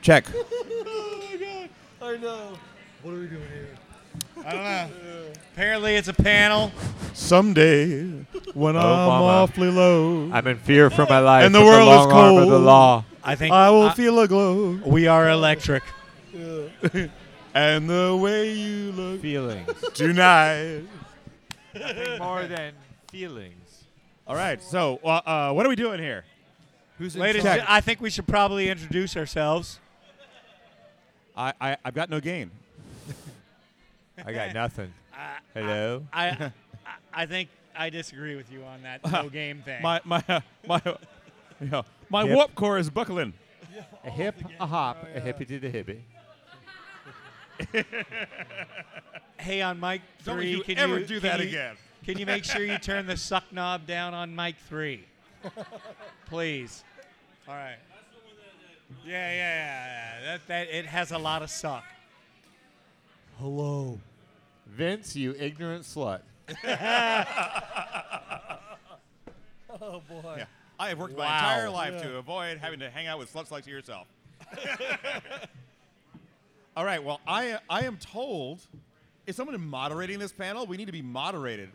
Check. Oh my God! I know. What are we doing here? I don't know. Apparently, it's a panel. Someday, when I'm mama. awfully low, I'm in fear for my life. And the with world is long arm of the law. I think I will uh, feel a glow. we are electric. And the way you look Feelings. tonight. Nothing more than feelings. All right. So, uh, uh, what are we doing here? Who's in Ladies, charge? I think we should probably introduce ourselves. I, I I've got no gain. I got nothing. Uh, Hello. I, I, I think I disagree with you on that no game thing. My my my yeah, my Yep. whoop core is buckling. A hip, a hop, a hippity to the hippie. hey, on mic Don't 3 you can ever you do can that you- again. Can you make sure you turn the suck knob down on mic three, please? All right. Yeah, yeah, yeah, yeah. That that it has a lot of suck. Hello. Vince, you ignorant slut. Oh boy. Yeah. I have worked Wow. my entire life Yeah. to avoid having to hang out with sluts like yourself. All right. Well, I I am told is someone moderating this panel? We need to be moderated.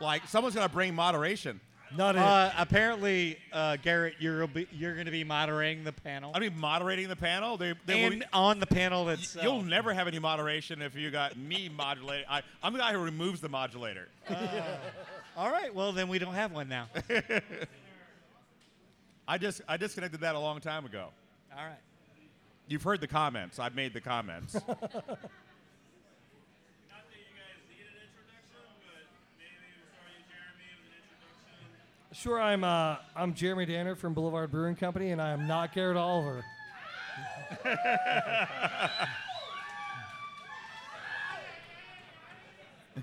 Like someone's gonna bring moderation. Not it. Uh, apparently, uh, Garrett, you're be, you're going to be moderating the panel, I mean, moderating the panel. They, they will and be- on the panel itself. You'll never have any moderation if you got me modulating. I, I'm the guy who removes the modulator. All right. Well, then we don't have one now. I just I disconnected that a long time ago. All right. You've heard the comments. I've made the comments. Sure, I'm uh, I'm Jeremy Danner from Boulevard Brewing Company, and I am not Garrett Oliver.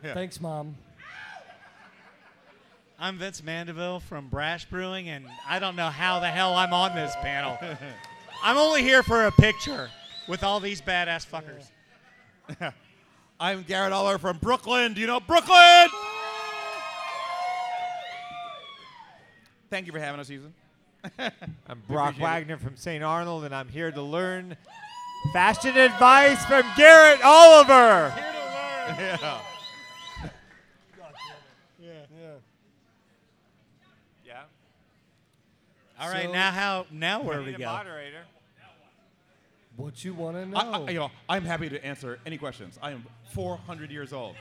Thanks, Mom. I'm Vince Mandeville from Brash Brewing, and I don't know how the hell I'm on this panel. I'm only here for a picture with all these badass fuckers. I'm Garrett Oliver from Brooklyn. Do you know Brooklyn? Thank you for having us, Susan. I'm Brock appreciate it. Wagner from St. Arnold, and I'm here to learn fashion advice from Garrett Oliver. Yeah. Yeah. Yeah. Yeah. All right, So- now how? Now where we Need go? moderator. What you want to know? I, I, you know, I'm happy to answer any questions. I am 400 years old.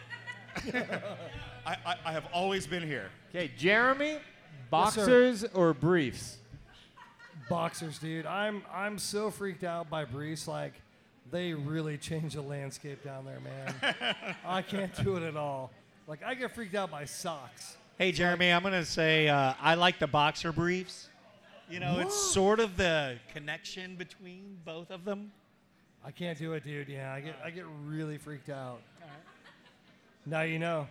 I, I, I have always been here. Okay, Jeremy, sir. boxers or briefs? Boxers, dude. I'm I'm so freaked out by briefs. Like, they really change the landscape down there, man. I can't do it at all. Like, I get freaked out by socks. Hey, Jeremy, I'm gonna say uh, I like the boxer briefs. You know, it's sort of the connection between both of them. I can't do it, dude. Yeah, I get I get really freaked out. Now you know.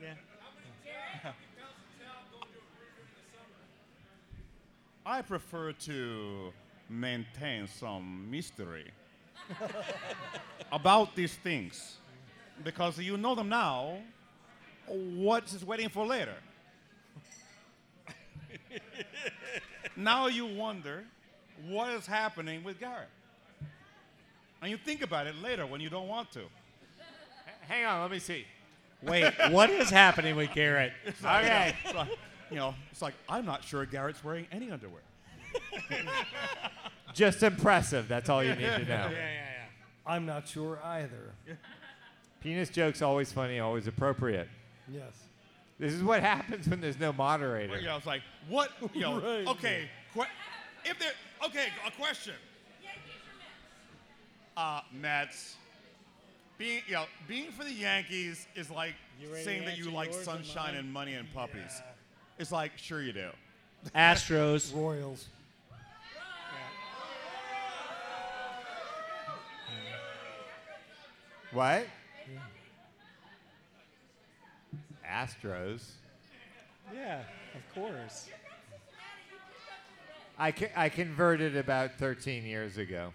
Yeah. I prefer to maintain some mystery about these things because you know them now. What is waiting for later? now you wonder what is happening with Garrett. And you think about it later when you don't want to. H- Hang on, let me see. Wait, what is happening with Garrett? Okay. It's like, you know, it's like I'm not sure Garrett's wearing any underwear. Just impressive. That's all you need to know. Yeah, yeah, yeah. I'm not sure either. Penis jokes always funny, always appropriate. Yes. This is what happens when there's no moderator. You know, it's like, what? You know, Right. okay, que- if there, okay, a question. Uh, Mets. Being, you know, being for the Yankees is like ready saying that you like sunshine and money and puppies. It's like, sure you do. Astros. Royals. What? Astros. Yeah, of course. I, co- I converted about 13 years ago.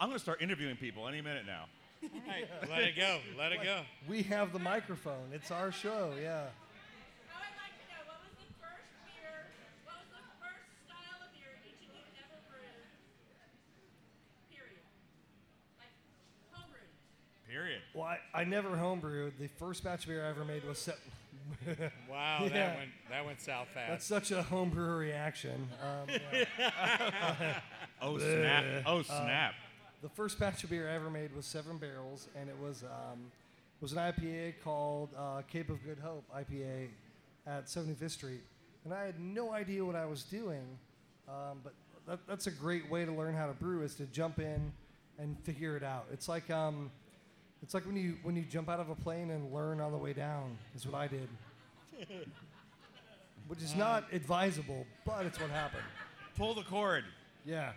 I'm gonna start interviewing people any minute now. let it go. Let it go. We have the microphone. It's our show. Yeah. Now I'd like to know what was the first beer, what was the first style of beer each of you ever brewed? I I never homebrewed. The first batch of beer I ever made was set. Wow, Yeah. that went that went south fast. That's such a homebrewer reaction. Um, yeah. Oh snap! Oh snap! the first batch of beer I ever made was seven barrels, and it was um, was an IPA called uh, Cape of Good Hope IPA at 75th Street, and I had no idea what I was doing. Um, but that, that's a great way to learn how to brew is to jump in and figure it out. It's like um, it's like when you when you jump out of a plane and learn on the way down. Is what I did. Which is not advisable, but it's what happened. Pull the cord. Yeah.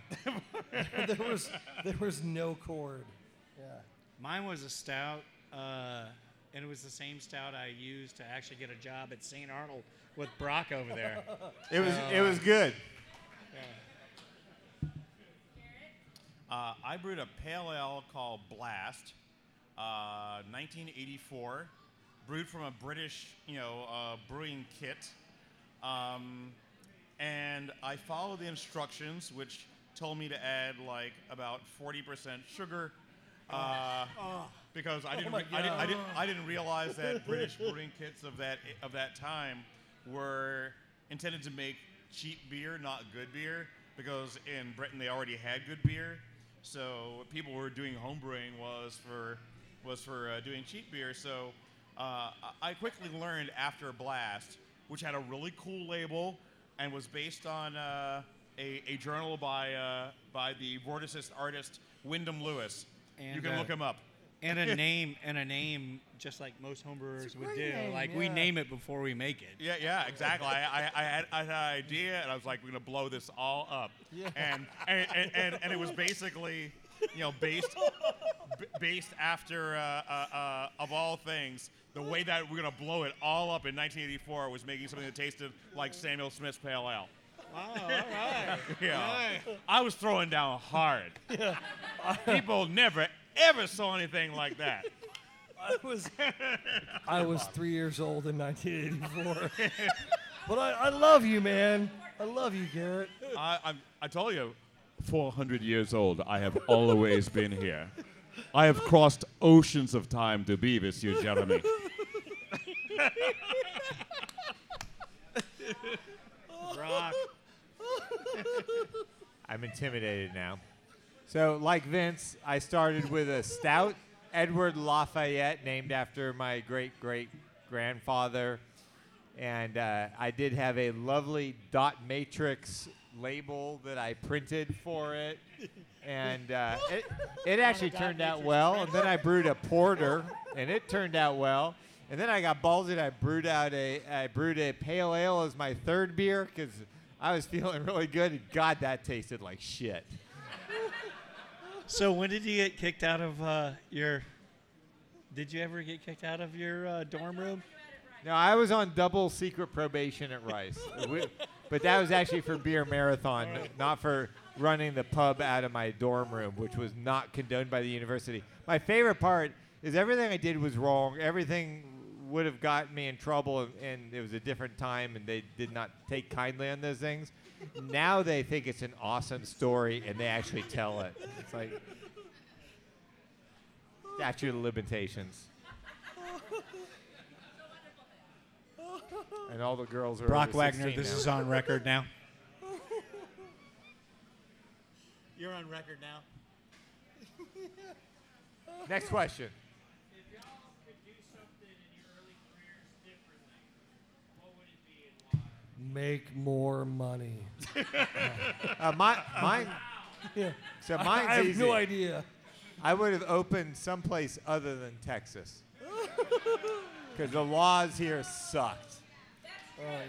there was there was no cord. Yeah. Mine was a stout, uh, and it was the same stout I used to actually get a job at St. Arnold with Brock over there. It was it was good. Uh, I brewed a pale ale called Blast, uh, 1984, brewed from a British, you know, uh, brewing kit, um, and I followed the instructions, which told me to add like about 40% sugar, uh, because I didn't, my re- I, didn't, I, didn't, I didn't realize that British brewing kits of that of that time were intended to make cheap beer, not good beer, because in Britain they already had good beer. So what people were doing home brewing was for was for uh, doing cheap beer. So uh, I I quickly learned after Blast, which had a really cool label and was based on uh, a, a journal by uh, by the vorticist artist Wyndham Lewis. And, you can uh, look him up. and a name, and a name, just like most homebrewers would do. name, like we name it before we make it. Yeah, yeah, exactly. I, I, I, had, I had an idea, and I was like, we're gonna blow this all up. And, and, and, and, and it was basically, you know, based b- based after uh, uh, uh, of all things, the way that we're gonna blow it all up in 1984 was making something that tasted like Samuel Smith's Pale Ale. Oh, all right. Yeah, I was throwing down hard. Yeah. People never ever saw anything like that. I was I was three years old in 1984. but I, I love you, man. I love you, Garrett. I, I'm, I told you, 400 years old, I have always been here. I have crossed oceans of time to be with you, Jeremy. Brock. I'm intimidated now. So, like Vince, I started with a stout Edward Lafayette, named after my great great grandfather. And uh, I did have a lovely dot matrix label that I printed for it. And uh, it, it actually turned out well. And then I brewed a porter, and it turned out well. And then I got ballsy. and I brewed out a I brewed a pale ale as my third beer because I was feeling really good. And God, that tasted like shit. So when did you get kicked out of uh, your? Did you ever get kicked out of your uh, dorm room? No, I was on double secret probation at Rice, We- but that was actually for beer marathon, not for running the pub out of my dorm room, which was not condoned by the university. My favorite part is everything I did was wrong. Everything would have gotten me in trouble, and, it was a different time, and they did not take kindly on those things. Now they think it's an awesome story, and they actually tell it. It's like statute of limitations. And all the girls are Brock over Wagner, this now. is on record now. You're on record now. Next question. Make more money. Uh, my, mine. Yeah. So I mine's have easy. no idea. I would have opened someplace other than Texas. Because the laws here sucked. Yeah.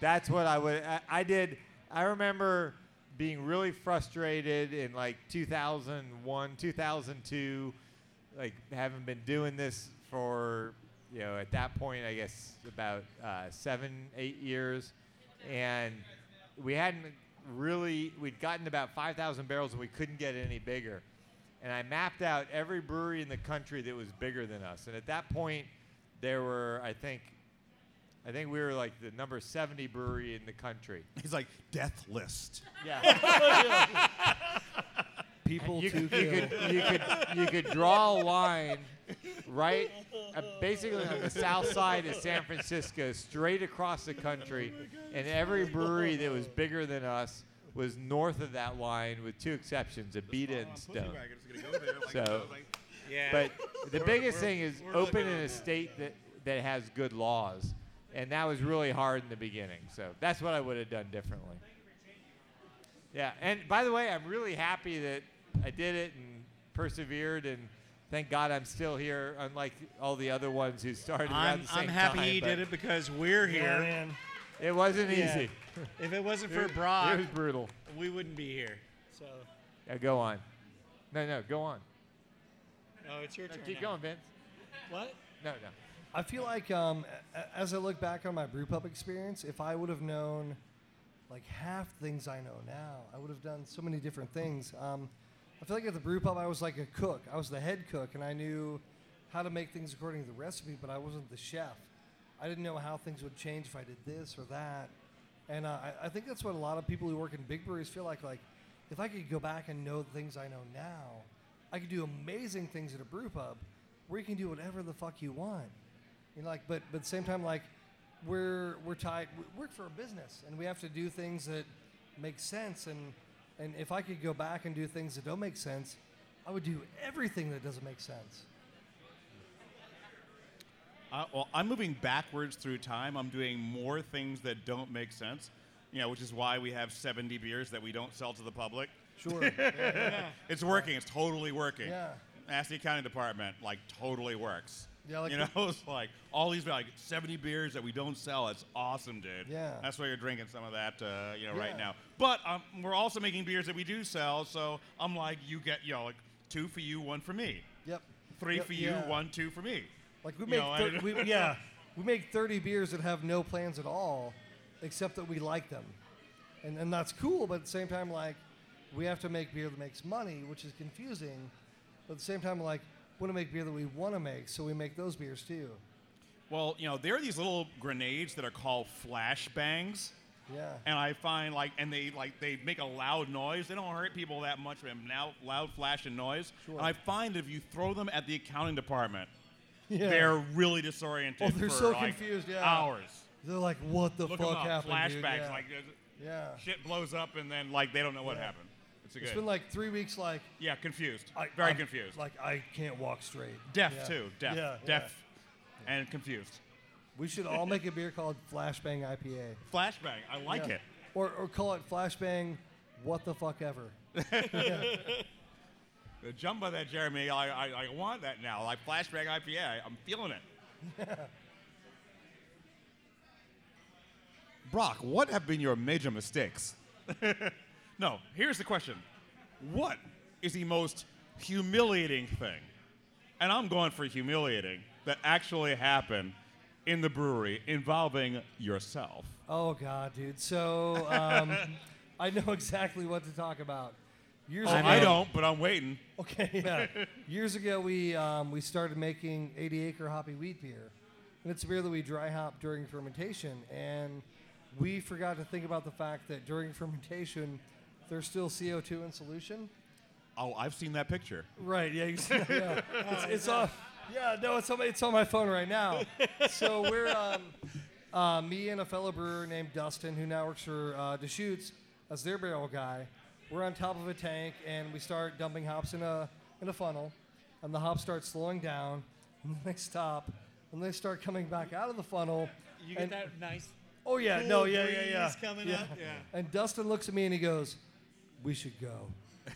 That's what I would. I, I did. I remember being really frustrated in like 2001, 2002, like having been doing this for, you know, at that point, I guess about uh, seven, eight years, and we hadn't really. We'd gotten about 5,000 barrels, and we couldn't get any bigger. And I mapped out every brewery in the country that was bigger than us, and at that point, there were, I think, I think we were like the number 70 brewery in the country. He's like, death list. Yeah. People you, to you kill. could you could you could draw a line right, uh, basically on the south side of San Francisco, straight across the country, and every brewery that was bigger than us was north of that line, with two exceptions: Abita and Stone. So- Yeah. But the We're- biggest we're- thing is open in a state that, that has good laws. And that was really hard in the beginning. So that's what I would have done differently. Yeah. And by the way, I'm really happy that I did it and persevered. And thank God I'm still here, unlike all the other ones who started around I'm, the same I'm happy time. he did it because we're Yeah, here. man. It wasn't Yeah. easy. If it wasn't It, for it Brock, was brutal. we wouldn't be here. So, Yeah, go on. No, no, go on. oh, it's your No, turn. keep now. going, Vince. What? No, no. I feel like um, as I look back on my brew pub experience, if I would have known like half things I know now, I would have done so many different things. Um, I feel like at the brew pub, I was like a cook. I was the head cook, and I knew how to make things according to the recipe, but I wasn't the chef. I didn't know how things would change if I did this or that. And uh, I, I think that's what a lot of people who work in big breweries feel like. Like, if I could go back and know the things I know now, I could do amazing things at a brew pub where you can do whatever the fuck you want. You know, like, but but at the same time, like, we're we're tied. We work for a business, and we have to do things that make sense. And and if I could go back and do things that don't make sense, I would do everything that doesn't make sense. Uh, well, I'm moving backwards through time. I'm doing more things that don't make sense, you know, which is why we have 70 beers that we don't sell to the public. Sure. yeah, It's working. It's totally working. Yeah. Ask the accounting department. Like, totally works. Yeah, like you know, it's like all these like 70 beers that we don't sell. It's awesome, dude. Yeah. That's why you're drinking some of that, uh, you know, right now. But um, we're also making beers that we do sell. So I'm like, you get, you know, like two for you, one for me. Yep. Three Yep, for you, yeah. one, two for me. Like we You make, know, thir- we, yeah, we make 30 beers that have no plans at all, except that we like them, and and that's cool. But at the same time, like, we have to make beer that makes money, which is confusing. But at the same time, like, want to make beer that we want to make, so we make those beers too. Well, you know, there are these little grenades that are called flash bangs. Yeah. And I find like, and they like they make a loud noise. They don't hurt people that much, but now loud flash and noise. Sure. And I find if you throw them at the accounting department, Yeah. they're really disoriented. Oh, they're so like, confused, yeah. Hours. They're like, what the Look fuck happened, Flashbacks. Yeah. Like yeah. shit blows up, and then like they don't know what Yeah. happened. It's It's been like three weeks. Like, yeah, confused. I, Very I'm- confused. Like, I can't walk straight. deaf Yeah. too. Deaf. Yeah, Deaf. And confused. We should all make a beer called Flashbang IPA. Flashbang. I like Yeah. it. Or, or call it Flashbang What the Fuck Ever. Jump by that, Jeremy. I, I, I want that now. Like flashbang IPA. I'm feeling it. Brock, what have been your major mistakes? no, here's the question. What is the most humiliating thing? And I'm going for humiliating that actually happened in the brewery involving yourself. Oh, God, dude. So um, I know exactly what to talk about. Years Oh, ago, I don't, but I'm waiting. Okay, yeah. Years ago, we um, we started making 80 acre hoppy wheat beer, and it's a beer that we dry hop during fermentation. And we forgot to think about the fact that during fermentation, there's still CO2 in solution. Oh, I've seen that picture. Right. Yeah. ex- yeah. It's, it's on. Yeah. No. It's on. My, it's on my phone right now. So we're um, uh, me and a fellow brewer named Dustin, who now works for uh, Deschutes as their barrel guy. We're on top of a tank and we start dumping hops in a in a funnel, and the hops start slowing down, and then they stop, and they start coming back out of the funnel. You and- get that nice. Oh yeah. cool No. Yeah. Yeah. breeze Yeah. coming yeah. up. Yeah. And Dustin looks at me and he goes, "We should go."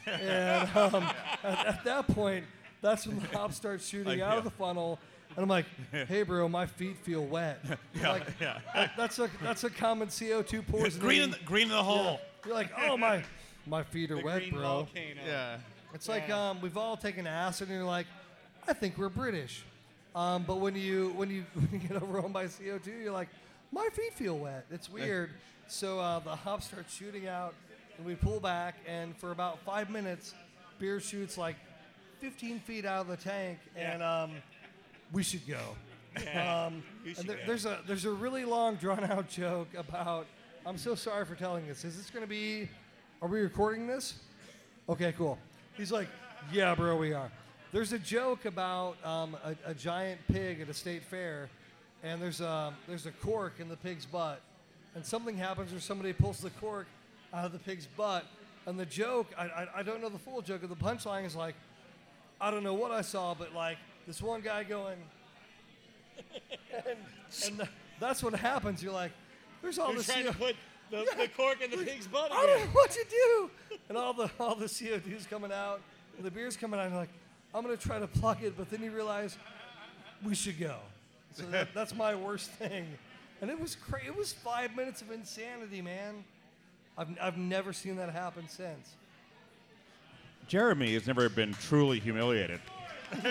and um, at, at that point, that's when the hops start shooting Like, out of the funnel, and I'm like, "Hey, bro, my feet feel wet." like, yeah. that- that's a that's a common CO2 poisoning. Green in the, green in the hole. You're like, "Oh my, my feet are The wet, green bro." volcano. Yeah. It's like um, we've all taken acid, and you're like, "I think we're British," um, but when you when you when you get overwhelmed by CO2, you're like, "My feet feel wet." It's weird. So uh, the hops start shooting out, and we pull back, and for about five minutes, beer shoots like 15 feet out of the tank, and um, we should go. Um, should there- go. there's a there's a really long drawn out joke about. I'm so sorry for telling this. Is this going to be? Are we recording this? Okay, cool. He's like, yeah, bro, we are. There's a joke about um, a, a giant pig at a state fair, and there's a there's a cork in the pig's butt, and something happens or somebody pulls the cork out of the pig's butt, and the joke I, I, I don't know the full joke, but the punchline is like, I don't know what I saw, but like this one guy going, and, and th- that's what happens. You're like, there's all this. CO put the, the cork in the pig's butt I don't know what to do. And all the all the CO2's coming out, and the beer's coming out. And you're like, I'm gonna try to plug it, but then you realize we should go. So that, that's my worst thing. And it was cra- It was five minutes of insanity, man. I've I've never seen that happen since. Jeremy has never been truly humiliated.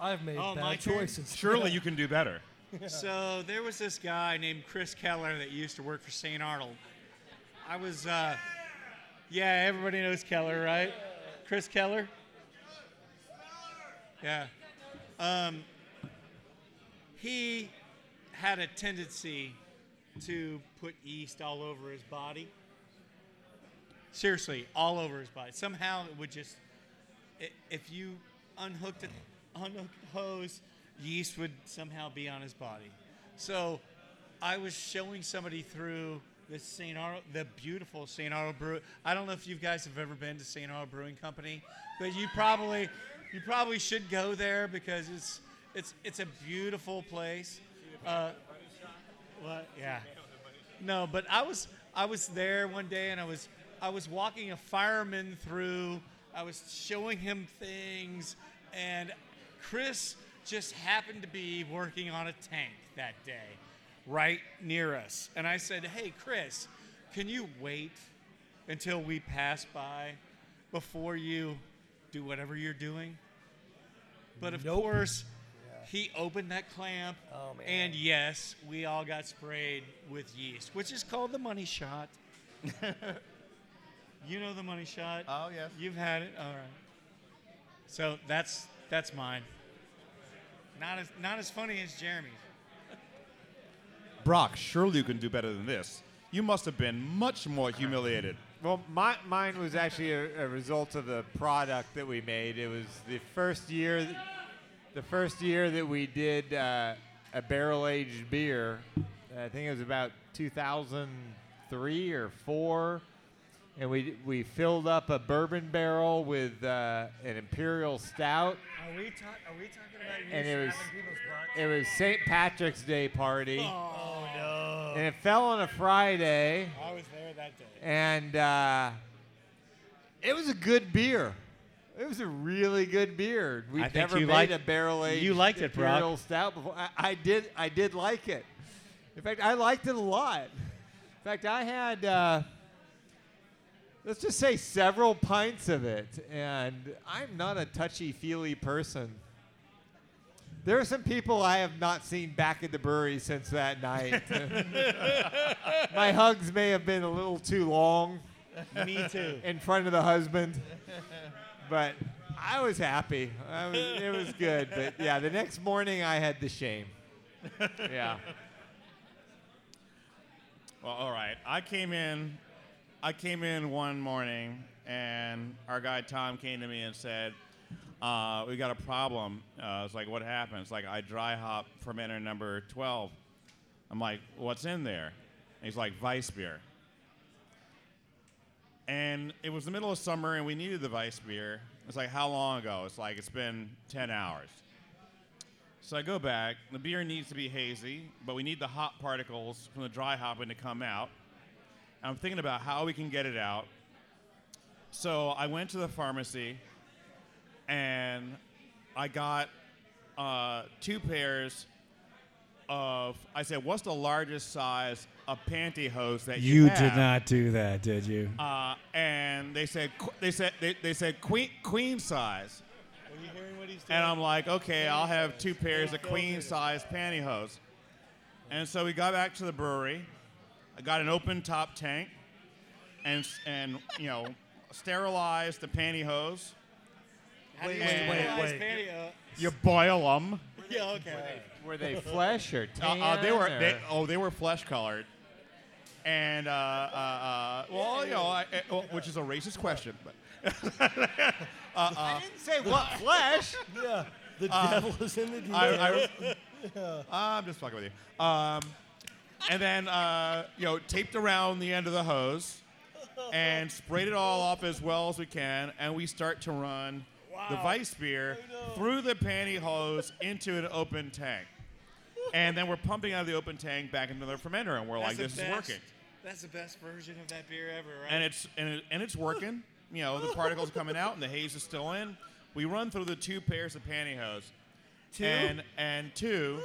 I've made Oh, bad my turn? choices. Surely you can do better. So there was this guy named Chris Keller that used to work for St. Arnold. I was, uh, yeah, everybody knows Keller, right? Chris Keller? Yeah. Um, he had a tendency to put yeast all over his body. Seriously, all over his body. Somehow it would just, if you unhooked it, unhooked the hose, yeast would somehow be on his body. So I was showing somebody through the St. Arnold, the beautiful St. Arnold Brew. I don't know if you guys have ever been to St. Arnold Brewing Company, but you probably, you probably should go there because it's, it's, it's a beautiful place. Uh, what? Yeah. No, but I was I was there one day and I was I was walking a fireman through. I was showing him things, and Chris just happened to be working on a tank that day, right near us. And I said, "Hey, Chris, can you wait until we pass by before you do whatever you're doing?" But of Nope. course, he opened that clamp, Oh, man. and yes, we all got sprayed with yeast, which is called the money shot. you know the money shot. Oh, yes. You've had it. All right. So that's that's mine. Not as not as funny as Jeremy's. Brock, surely you can do better than this. You must have been much more humiliated. Well, my, mine was actually a, a result of the product that we made. It was the first year, the first year that we did uh, a barrel aged beer. I think it was about 2003 or four, and we we filled up a bourbon barrel with uh, an imperial stout. Are we, talk, are we talking about you And it was- slapping people's butts? It was St. Patrick's Day party, oh no! and it fell on a Friday. I was there that day. and uh, it was a good beer. It was a really good beer. We've never you made liked- a barrel aged you liked it, Brock. stout before. I, I did. I did like it. In fact, I liked it a lot. In fact, I had. Uh, Let's just say several pints of it, and I'm not a touchy feely person. There are some people I have not seen back at the brewery since that night. My hugs may have been a little too long Me too. in front of the husband, but I was happy. I was, it was good. But yeah, the next morning I had the shame. Yeah. Well, all right. I came in. I came in one morning, and our guy Tom came to me and said, uh, "We got a problem." Uh, it's like, "What happened?" It's like I dry hop fermenter number 12. I'm like, "What's in there?" And he's like, "Vice beer." And it was the middle of summer, and we needed the Vice beer. It's like, "How long ago?" It's like, "It's been 10 hours." So I go back. The beer needs to be hazy, but we need the hop particles from the dry hopping to come out. I'm thinking about how we can get it out. So I went to the pharmacy and I got uh, two pairs of. I said, "What's the largest size of pantyhose that you, You have?" did not do that, did you? Uh, and they said, they said, they, they said queen queen size. Are you hearing what he's And I'm like, okay, I'll have two pairs of queen size pantyhose. And so we got back to the brewery. I got an open top tank and, and you know, sterilized the pantyhose. How do you Wait, wait, sterilize wait, wait. uh, You boil them. yeah, okay. Were they flesh or Uh, tan? uh, they were, they, oh, they were flesh colored. And, uh, uh, uh, well, you know, I, uh, well, which is a racist question, but, I didn't say what flesh. Yeah, the devil is in the details. I, I, I'm just fucking with you. Um, and then, uh, you know, taped around the end of the hose and sprayed it all off as well as we can. And we start to run the Vice beer through the pantyhose into an open tank. And then we're pumping out of the open tank back into the fermenter, and we're like, this is working. That's the best version of that beer ever, right? and it's and, it, and it's working. You know, the particles are coming out and the haze is still in. We run through the two pairs of pantyhose. Two? And and two,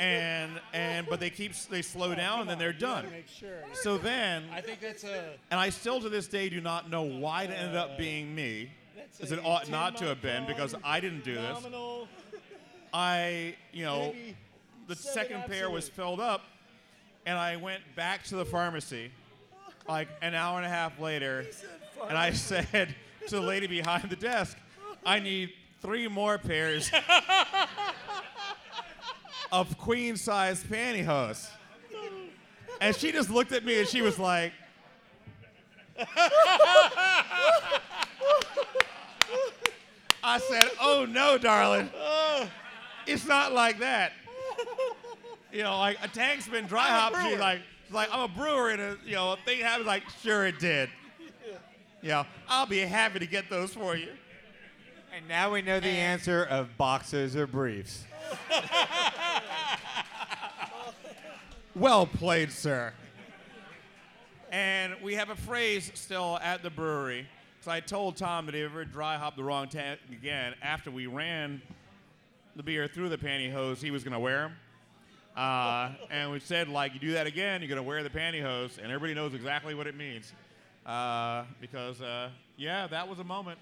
and and but they keep they slow oh, down and then they're done. Make sure. So then, I think that's a. and I still to this day do not know why it ended up uh, being me, That's as it ought not to have been because I didn't do this. I you know the second pair was filled up, and I went back to the pharmacy, like an hour and a half later, and I said to the lady behind the desk, "I need three more pairs of queen size pantyhose." And she just looked at me and she was like. I said, "Oh no, darling, it's not like that." You know, like a tank's been dry hopped. She's like, she's like, I'm a brewer, and a you know, a thing happens. Like, sure it did. Yeah, I'll be happy to get those for you. And now we know the answer of boxers or briefs. Well played, sir. And we have a phrase still at the brewery. So I told Tom that if he ever dry hopped the wrong tank again, after we ran the beer through the pantyhose, he was going to wear them. Uh, and we said, like, you do that again, you're going to wear the pantyhose, and everybody knows exactly what it means. Uh, because, uh, yeah, that was a moment.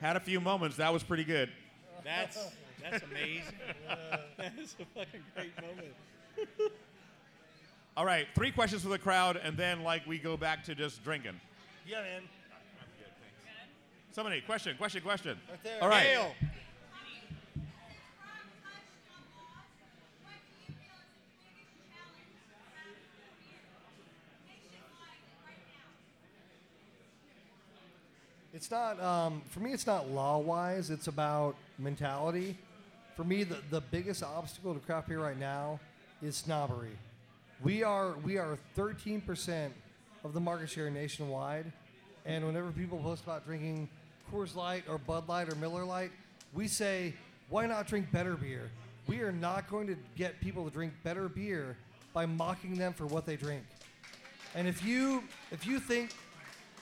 Had a few moments. That was pretty good. That's that's amazing. that is a fucking great moment. All right, three questions for the crowd, and then, like, we go back to just drinking. yeah, man. Somebody, question, question, question. Right there. All right. Hail. It's not um, for me. It's not law wise. It's about mentality. For me, the, the biggest obstacle to craft beer right now is snobbery. We are we are 13 percent of the market share nationwide, and whenever people post about drinking Coors Light or Bud Light or Miller Light, we say, why not drink better beer? We are not going to get people to drink better beer by mocking them for what they drink. And if you if you think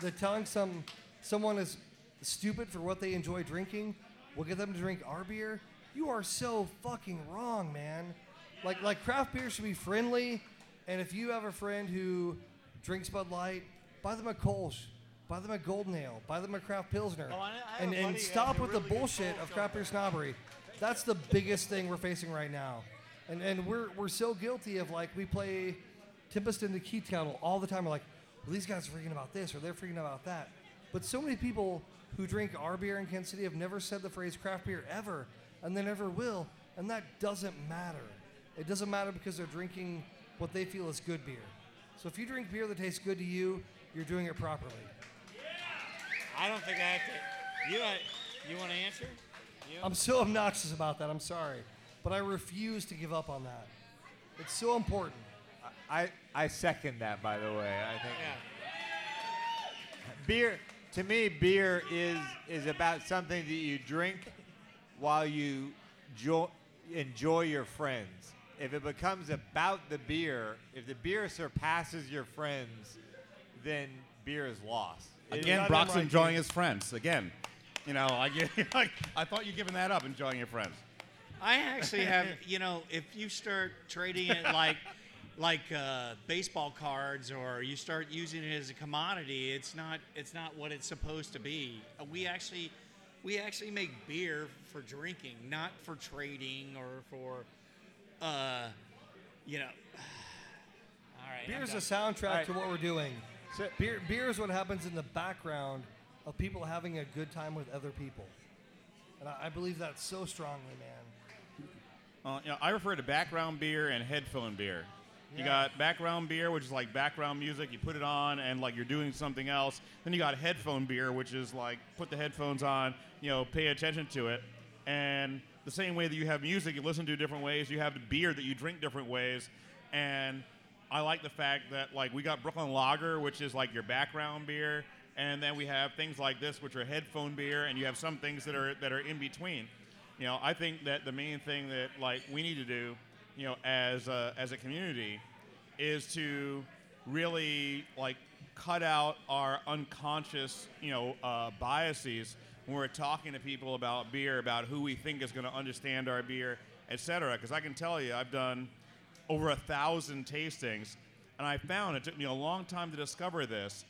that telling some someone is stupid for what they enjoy drinking we'll get them to drink our beer, you are so fucking wrong, man. Like like craft beer should be friendly, and if you have a friend who drinks Bud Light, buy them a Kolsch, buy them a Golden Ale, buy them a craft Pilsner, Oh, I- I and, and stop with really the bullshit of craft beer snobbery. That's the biggest thing we're facing right now. And, and we're, we're so guilty of like we play Tempest in the Keith Kettle all the time. We're like, well, these guys are freaking about this or they're freaking about that. But so many people who drink our beer in Kansas City have never said the phrase craft beer ever, and they never will. And that doesn't matter. It doesn't matter because they're drinking what they feel is good beer. So if you drink beer that tastes good to you, you're doing it properly. I don't think I have to. You want you want to answer? You? I'm so obnoxious about that. I'm sorry. But I refuse to give up on that. It's so important. I, I second that, by the way. I think yeah. beer, to me, beer is is about something that you drink while you jo- enjoy your friends. If it becomes about the beer, if the beer surpasses your friends, then beer is lost. It is- Again, Goddamn Brock's right, enjoying his friends. Again, you know, I, get- like, I thought you'd given that up, enjoying your friends. I actually have, you know, if you start trading it like like uh, baseball cards or you start using it as a commodity, it's not it's not what it's supposed to be. Uh, We actually we actually make beer for drinking, not for trading or for uh, you know. All right. Beer is a soundtrack Alright. to what we're doing. So- beer, beer is what happens in the background of people having a good time with other people. And I, I believe that so strongly, man. Uh, you know, I refer to background beer and headphone beer. You got background beer, which is like background music. You put it on and like you're doing something else. Then you got headphone beer, which is like put the headphones on, you know, pay attention to it. And the same way that you have music, you listen to different ways. You have the beer that you drink different ways. And I like the fact that like we got Brooklyn Lager, which is like your background beer, and then we have things like this, which are headphone beer, and you have some things that are that are in between. You know, I think that the main thing that like we need to do, you know, as a, as a community, is to really like cut out our unconscious, you know, uh, biases when we're talking to people about beer, about who we think is going to understand our beer, etc. Because I can tell you, I've done over a thousand tastings, and I found it took me a long time to discover this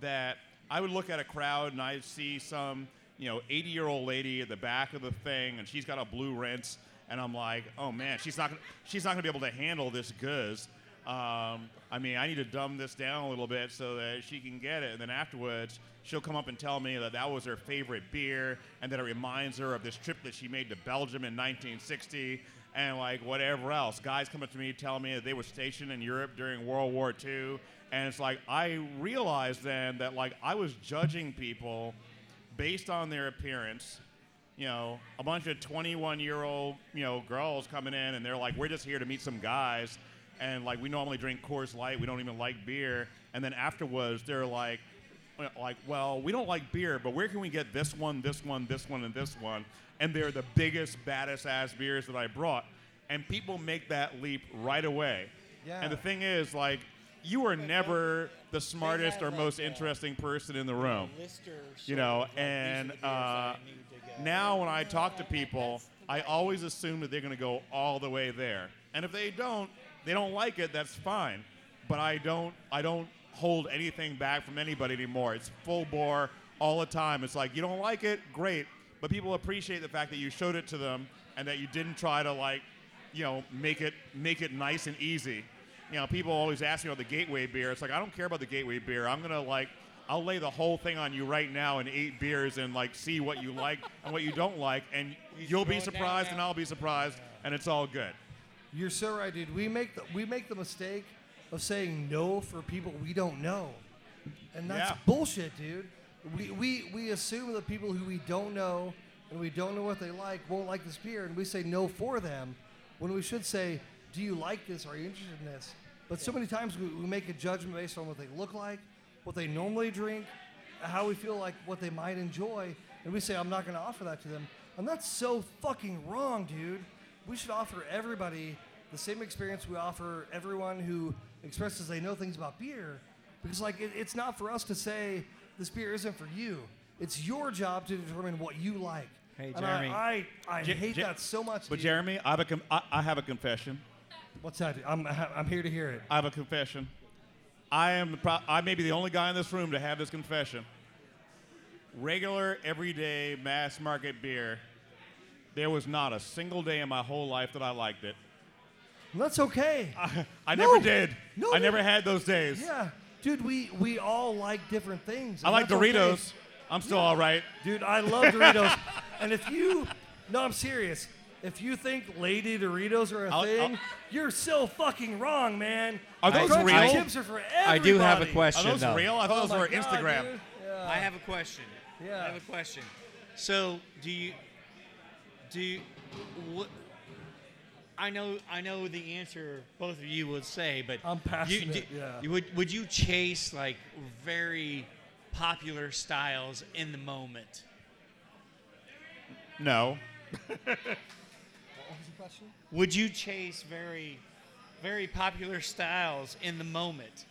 that I would look at a crowd and I'd see some, you know, 80 year old lady at the back of the thing and she's got a blue rinse and I'm like, oh man, she's not gonna, she's not gonna be able to handle this goods. Um, I mean, I need to dumb this down a little bit so that she can get it. And then afterwards, she'll come up and tell me that that was her favorite beer and that it reminds her of this trip that she made to Belgium in 1960 and like whatever else. Guys come up to me telling me that they were stationed in Europe during World War II. And it's like, I realized then that like I was judging people based on their appearance you know, a bunch of 21 year old, you know, girls coming in and they're like, we're just here to meet some guys. And like, we normally drink Coors Light. We don't even like beer. And then afterwards, they're like, like, well, we don't like beer, but where can we get this one, this one, this one, and this one? And they're the biggest, baddest ass beers that I brought. And people make that leap right away. Yeah. And the thing is, like, you are never the smartest or like, most uh, interesting person in the room. Lister You know, like, and the beers that I uh, need to get. Now when I talk to people, I always assume that they're going to go all the way there. And if they don't, they don't like it, that's fine. But I don't I don't hold anything back from anybody anymore. It's full bore all the time. It's like you don't like it, great, but people appreciate the fact that you showed it to them and that you didn't try to like, you know, make it make it nice and easy. You know, people always ask me about the gateway beer. It's like I don't care about the gateway beer. I'm gonna like I'll lay the whole thing on you right now and eight beers and like see what you like and what you don't like, and you'll be throw down surprised and. I'll be surprised, and it's all good. You're so right, dude. We make the we make the mistake of saying no for people we don't know, and that's Yeah. bullshit, dude. We, we we assume that people who we don't know and we don't know what they like won't like this beer, and we say no for them, when we should say, "Do you like this? Are you interested in this?" But so many times we, we make a judgment based on what they look like, what they normally drink, how we feel like what they might enjoy, and we say, "I'm not going to offer that to them," and that's so fucking wrong, dude we should offer everybody the same experience we offer everyone who expresses they know things about beer because like it, it's not for us to say this beer isn't for you it's your job to determine what you like Hey, and Jeremy. I, I, I Je- hate Je- that so much But dude. Jeremy, I have a com- I, I have a confession. what's that? I'm, I'm here to hear it I have a confession. I am pro- I may be the only guy in this room to have this confession. Regular, everyday, mass market beer. There was not a single day in my whole life that I liked it. That's okay I No. never did. No, I never had those days. yeah dude we we all like different things I like that's okay. Doritos. I'm still all right. Dude, I love Doritos. and if you, no, I'm serious. If you think Lady Doritos are a I'll- thing, I'll- you're so fucking wrong, man. Are those Crunchy real? chips are for everybody. I do have a Are question those though. real? I thought Oh those my were God, Instagram. dude. Yeah. I have a question. Yeah. I have a question. So, do you do you, what? I know I know the answer both of you would say, but I'm you- passionate, do- yeah. you would would you chase like very popular styles in the moment? No. Would you chase very very popular styles in the moment?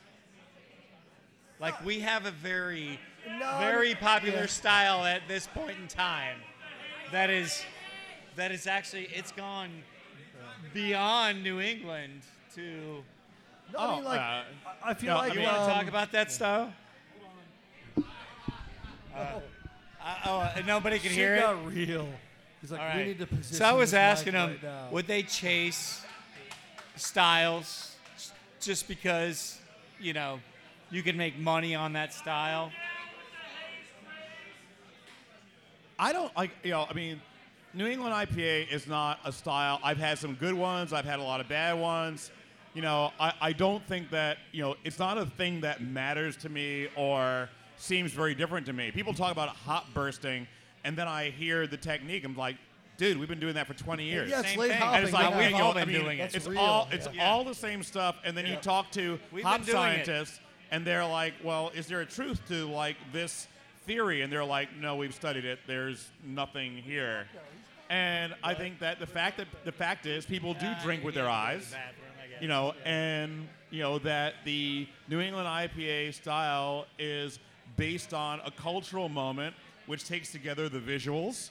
Like we have a very No, very popular yeah. style at this point in time that is that is actually it's gone beyond New England to No, I mean, Oh, like, uh, I- I feel no, like you want to um, talk about that style? Uh, oh, uh, nobody can shit hear it. got real. He's like, All we need to position. So I was asking him, right would they chase styles just because, you know, you can make money on that style? I don't like, you know, I mean, New England IPA is not a style. I've had some good ones, I've had a lot of bad ones. you know, I, I don't think that, you know, it's not a thing that matters to me or seems very different to me. People talk about hop bursting, and then I hear the technique. I'm like, dude, we've been doing that for 20 years. Yeah, it's Same late thing. hopping. And it's like we we've go- all I been mean, doing it. It's all it's Yeah. all the same stuff, and then you talk to We've hop been doing it. scientists, and they're like, "Well, is there a truth to like this theory?" And they're like, "No, we've studied it. There's nothing here." And I think that the fact that the fact is, people do drink with their eyes, you know, and you know that the New England IPA style is based on a cultural moment, which takes together the visuals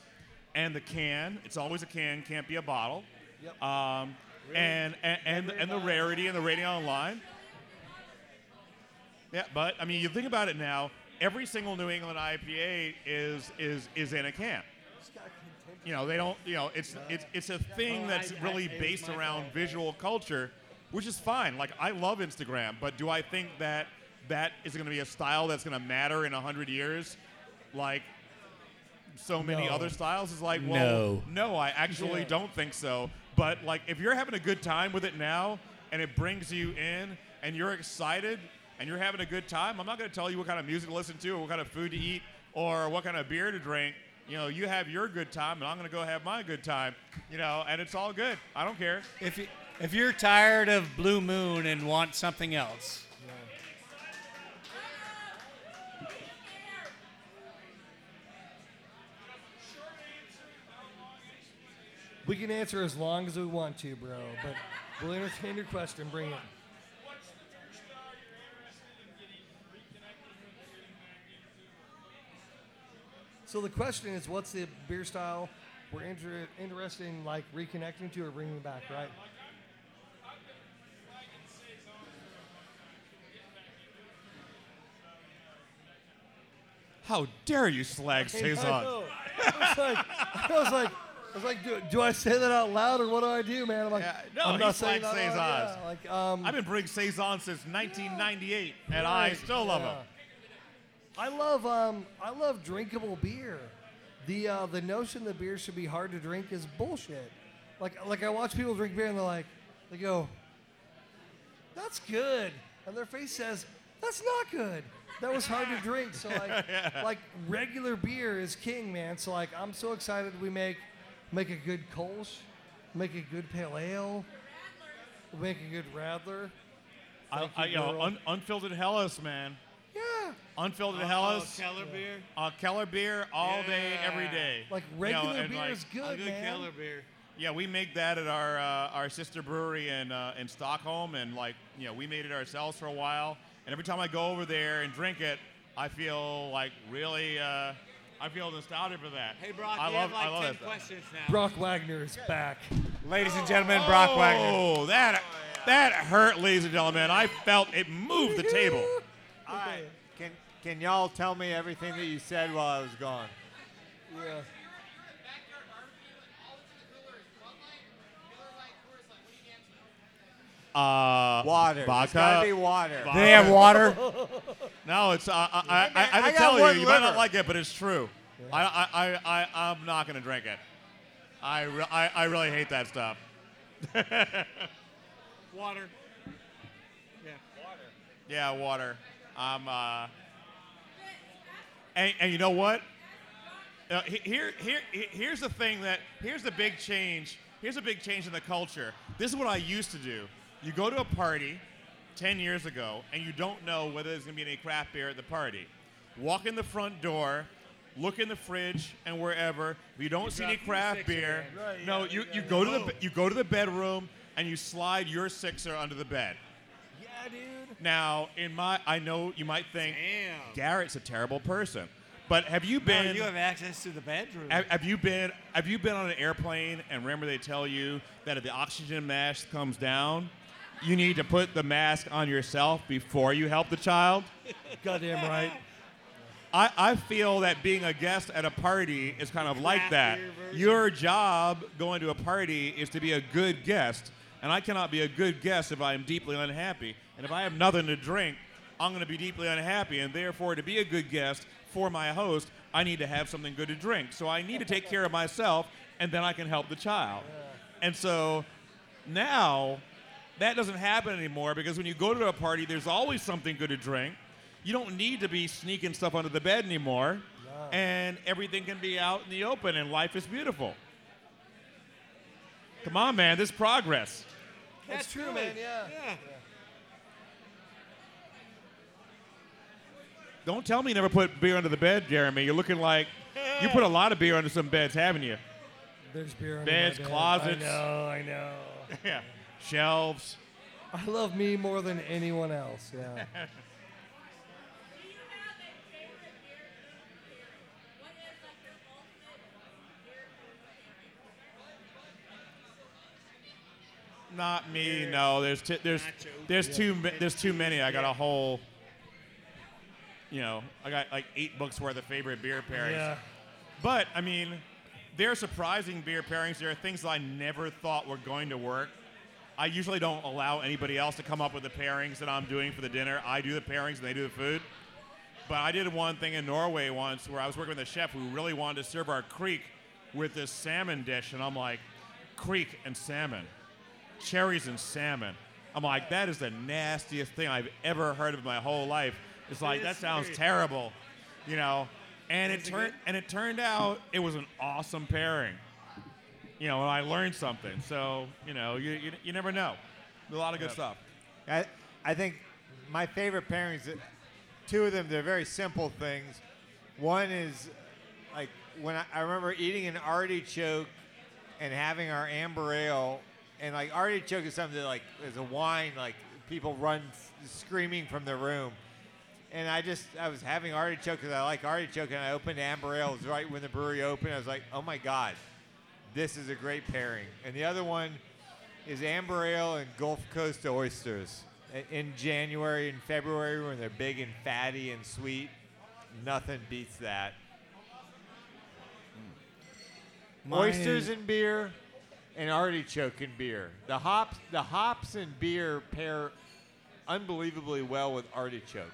and the can. It's always a can, can't be a bottle. Yep. Um, and and and, and the rarity and the rating online. Yeah, but I mean, you think about it now. Every single New England IPA is is is in a can. You know, they don't. You know, it's it's it's a thing Oh, that's really based around visual culture, which is fine. Like I love Instagram, but do I think that that is going to be a style that's going to matter in hundred years? Like so many No. other styles is like, well, No. no, I actually Yeah. don't think so. But like, if you're having a good time with it now, and it brings you in, and you're excited, and you're having a good time, I'm not going to tell you what kind of music to listen to, or what kind of food to eat, or what kind of beer to drink. You know, you have your good time, and I'm going to go have my good time. You know, and it's all good. I don't care. If you, if you're tired of Blue Moon and want something else, We can answer as long as we want to, bro. But we'll entertain your question. Bring it. So the question is, what's the beer style we're inter- interested in, like reconnecting to or bringing back, right? How dare you slag I Saison? know. I was like, I was like, I was like, do, do I say that out loud or what do I do, man? I'm like, Yeah, no, I'm not saying slags that out loud. saisons. Yeah, like, um, I've been bringing Saison since 1998, and I still love yeah. him. I love um I love drinkable beer. The uh, the notion that beer should be hard to drink is bullshit. Like like I watch people drink beer and they're like they go, That's good. And their face says, That's not good. That was hard to drink. So like like regular beer is king, man. So like I'm so excited we make make a good Kolsch, make a good pale ale, make a good Radler. I, Thank I, you, you know, girl. un, unfiltered Helles, man. Yeah. Unfiltered Oh, Helles. Keller beer, Uh, Keller beer all day, every Yeah. day. Like You know, regular and beer like- is a good, good man. Keller beer. Yeah, we make that at our uh, our sister brewery in uh, in Stockholm, and like you know, we made it ourselves for a while. And every time I go over there and drink it, I feel like really, uh, I feel nostalgic for that. Hey, Brock, I you love, have like I love 10 that questions now. Brock Wagner is back. Ladies and gentlemen, Brock oh, Wagner. Oh, that that hurt, ladies and gentlemen. I felt it move the table. All right. Can can y'all tell me everything that you said while I was gone? Yeah. Uh, Water. It's Vodka. gotta be water. Vo- Do they have water? No, it's. Uh, I, I, I, I, I have to got tell you, one you might not like it, but it's true. I, I, I, I, I'm not gonna drink it. I, re- I, I really hate that stuff. water. Yeah. Water. Yeah, water. I'm. Uh, and, and you know what? Uh, he- here, here, he- here's the thing that here's the big change. Here's a big change in the culture. This is what I used to do. You go to a party 10 years ago, and you don't know whether there's gonna be any craft beer at the party. Walk in the front door, look in the fridge and wherever. If you don't see any craft beer. Right, no, you, yeah, you yeah. go to the Oh. you go to the bedroom and you slide your sixer under the bed. Yeah, dude. Now, in my, I know you might think Damn. Garrett's a terrible person, but have you been? you have access to the bedroom. have, have you been? Have you been on an airplane and remember they tell you that if the oxygen mask comes down, you need to put the mask on yourself before you help the child? Goddamn right. I, I feel that being a guest at a party is kind of like that. Your job going to a party is to be a good guest, and I cannot be a good guest if I am deeply unhappy. And if I have nothing to drink, I'm going to be deeply unhappy, and therefore, to be a good guest for my host, I need to have something good to drink. So I need to take care of myself, and then I can help the child. And so now that doesn't happen anymore because when you go to a party, there's always something good to drink. You don't need to be sneaking stuff under the bed anymore, and everything can be out in the open, and life is beautiful. Come on, man, this progress. That's true, man. Yeah. Yeah. Don't tell me you never put beer under the bed, Jeremy. You're looking like you put a lot of beer under some beds, haven't you? There's beer under Beds, my bed. closets. I know. I know. yeah. Shelves. I love me more than anyone else. Yeah. Do you have a favorite beer? What is like your ultimate beer pairing? Not me. No, there's t- there's Nacho. there's too ma- there's too many. I got a whole. You know, I got like eight books worth of favorite beer pairings. yeah. But I mean, there are surprising beer pairings. There are things that I never thought were going to work. I usually don't allow anybody else to come up with the pairings that I'm doing for the dinner. I do the pairings and they do the food. But I did one thing in Norway once where I was working with a chef who really wanted to serve our Kriek with this salmon dish, and I'm like, Kriek and salmon, cherries and salmon. I'm like, that is the nastiest thing I've ever heard of in my whole life. It's like that sounds terrible, you know. And it it turned and it turned out it was an awesome pairing. You know, and I learned something. So you know, you you, you never know. A lot of good stuff. I, I think my favorite pairings, uh, two of them, they're very simple things. One is like when I, I remember eating an artichoke and having our amber ale, and like artichoke is something that like is a wine, like people run s- screaming from the room. And I just, I was having artichoke because I like artichoke, and I opened amber ale. It was right when the brewery opened. I was like, oh my God, this is a great pairing. And the other one is amber ale and Gulf Coast oysters. In January and February, when they're big and fatty and sweet, nothing beats that. Hmm. Mine- Oysters and beer, and artichoke and beer. The hops, the hops and beer pair unbelievably well with artichoke.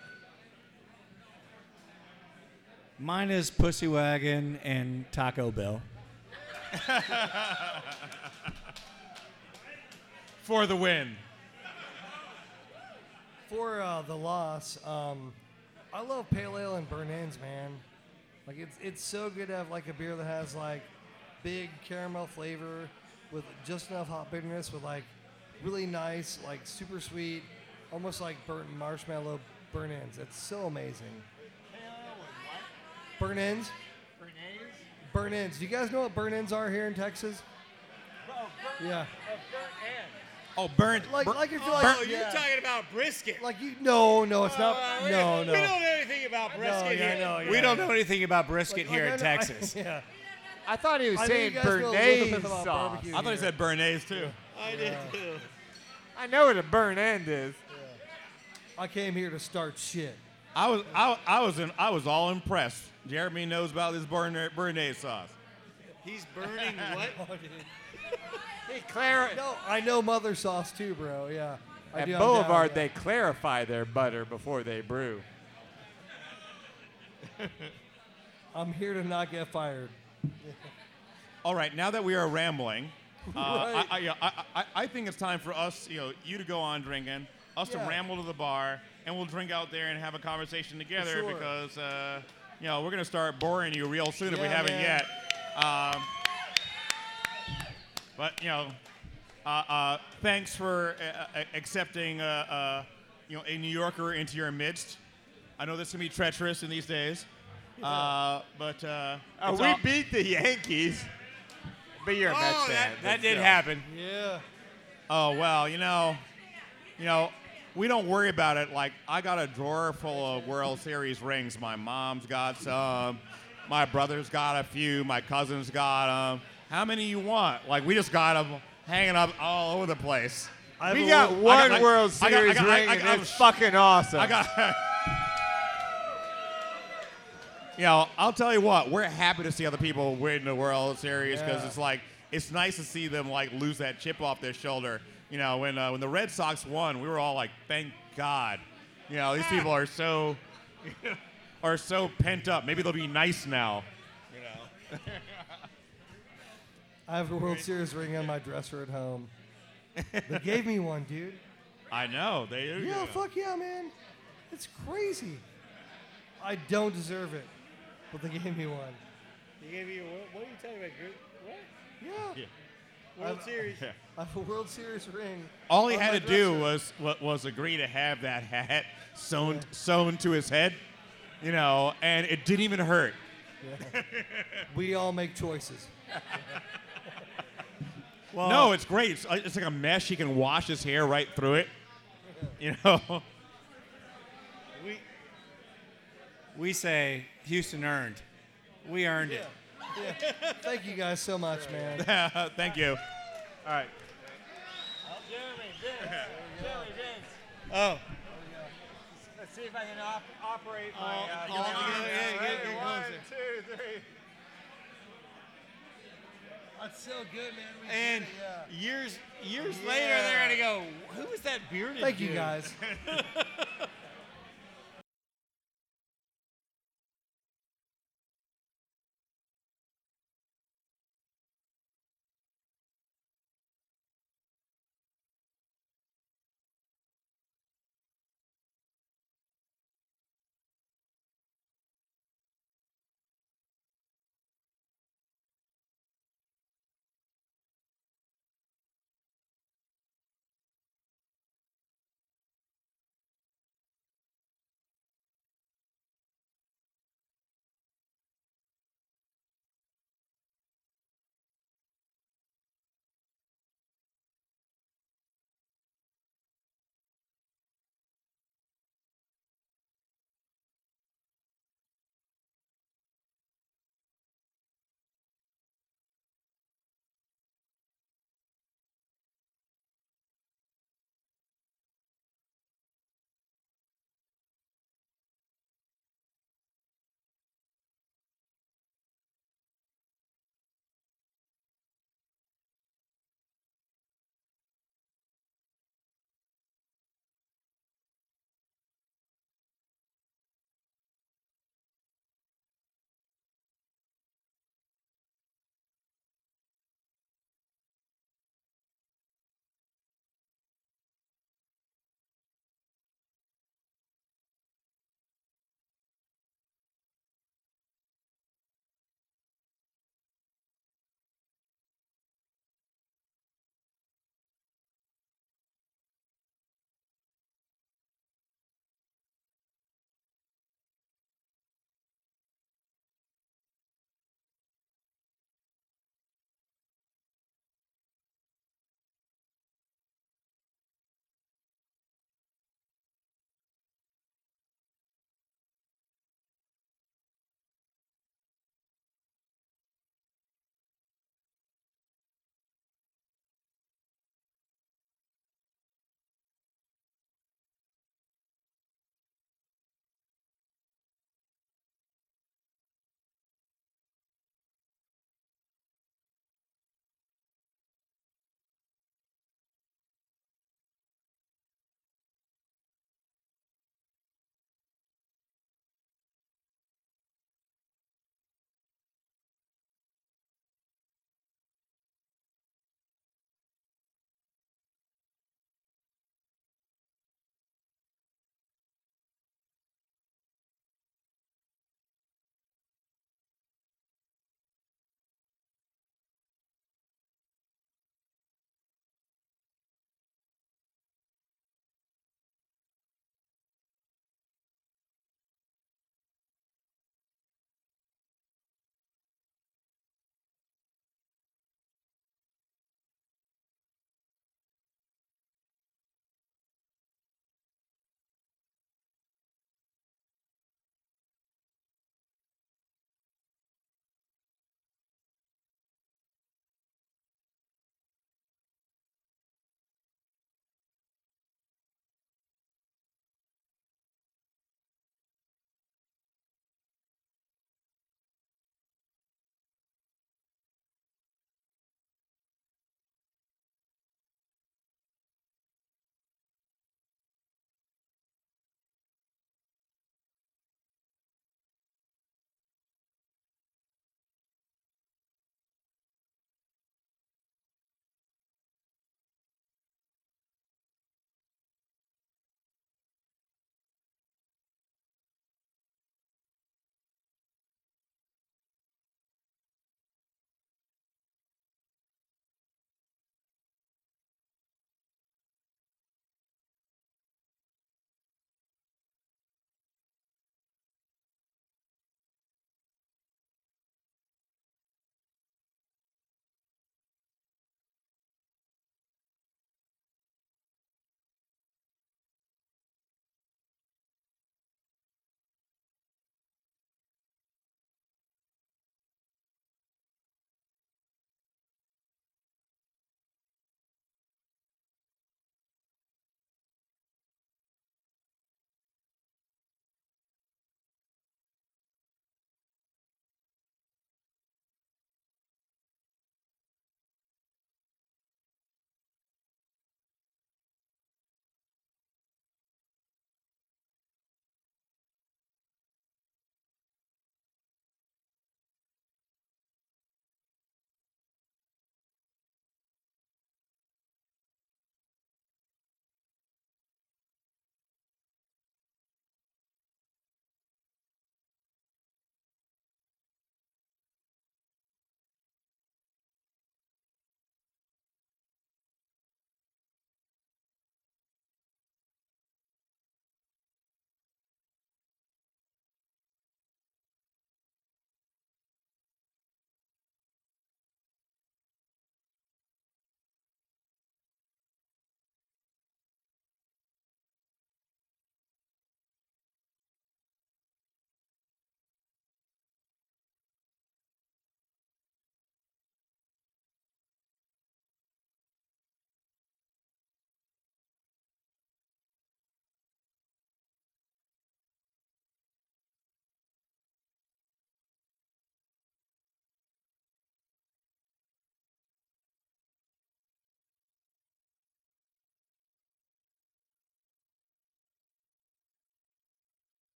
Mine is Pussy Wagon and Taco Bell. For the win. For uh, the loss, um, I love pale ale and burn ends, man. Like it's it's so good to have like a beer that has like big caramel flavor with just enough hop bitterness with like really nice, like super sweet, almost like burnt marshmallow burn ends. It's so amazing. Burn ends. Burn ends. Do you guys know what burn ends are here in Texas? Yeah. Oh, burnt. Like bur- like if you're like Oh, you're yeah. talking about brisket. like you no no it's not Uh, we- no We no. don't know anything about brisket yeah, here. no, we don't know anything about brisket Like- here like in I know- I- Texas. yeah. I thought he was I saying you guys know a little bit béarnaise sauce. I thought he said béarnaise too. I did too. I know what a burn end is. I came here to start shit. I was I, I was in, I was all impressed. Jeremy knows about this Berna- béarnaise sauce. He's burning what? Hey, Clara, No, I know mother sauce too, bro. Yeah. I at do, Boulevard, down, they clarify their butter before they brew. I'm here to not get fired. All right, now that we are rambling, uh, Right. I, I, yeah, I, I, I think it's time for us, you know, you to go on drinking, us Yeah. to ramble to the bar, and we'll drink out there and have a conversation together sure. because, uh, you know, we're gonna start boring you real soon if we haven't man. yet. Um, but you know, uh, uh, thanks for uh, uh, accepting, uh, uh, you know, a New Yorker into your midst. I know this can be treacherous in these days, uh, but uh, Uh, we all- beat the Yankees, but you're a Mets Oh, fan. that, that did still. happen. Yeah. Oh well, you know, you know, we don't worry about it. Like I got a drawer full of World Series rings. My mom's got some. My brother's got a few. My cousin's got them. How many you want? Like we just got them hanging up all over the place. I We got one I got- World I got- I Series got- ring, and it's fucking awesome. I got. you know, I'll tell you what. We're happy to see other people win the World Series because Yeah. it's like it's nice to see them like lose that chip off their shoulder. You know, when uh, when the Red Sox won, we were all like, "Thank God." You know, these people are so are so pent up. Maybe they'll be nice now. You know. I have a World Series ring on my dresser at home. they gave me one, dude. I know they. Yeah, fuck yeah, man. It's crazy. I don't deserve it, but they gave me one. He gave you what? What are you talking about? Group? What? Yeah. Yeah. World I've- Series. I have a World Series ring. All he had my to do was was agree to have that hat sewn sewn to his head, you know, and it didn't even hurt. We all make choices. Well, no, uh, it's great. It's, like- it's like a mesh. He can wash his hair right through it. You know. we we say Houston earned. We earned it. Thank you guys so much, man. Thank you. All right. Jeremy, Vince. Jeremy, Vince. Oh, Let's see if I can op- operate my. All- uh, all camera. together, yeah, All get- right, get one, closer. two, three. That's so good, man. We and did it, yeah. years years later, they're gonna go. Who was that bearded? Thank you dude?" guys.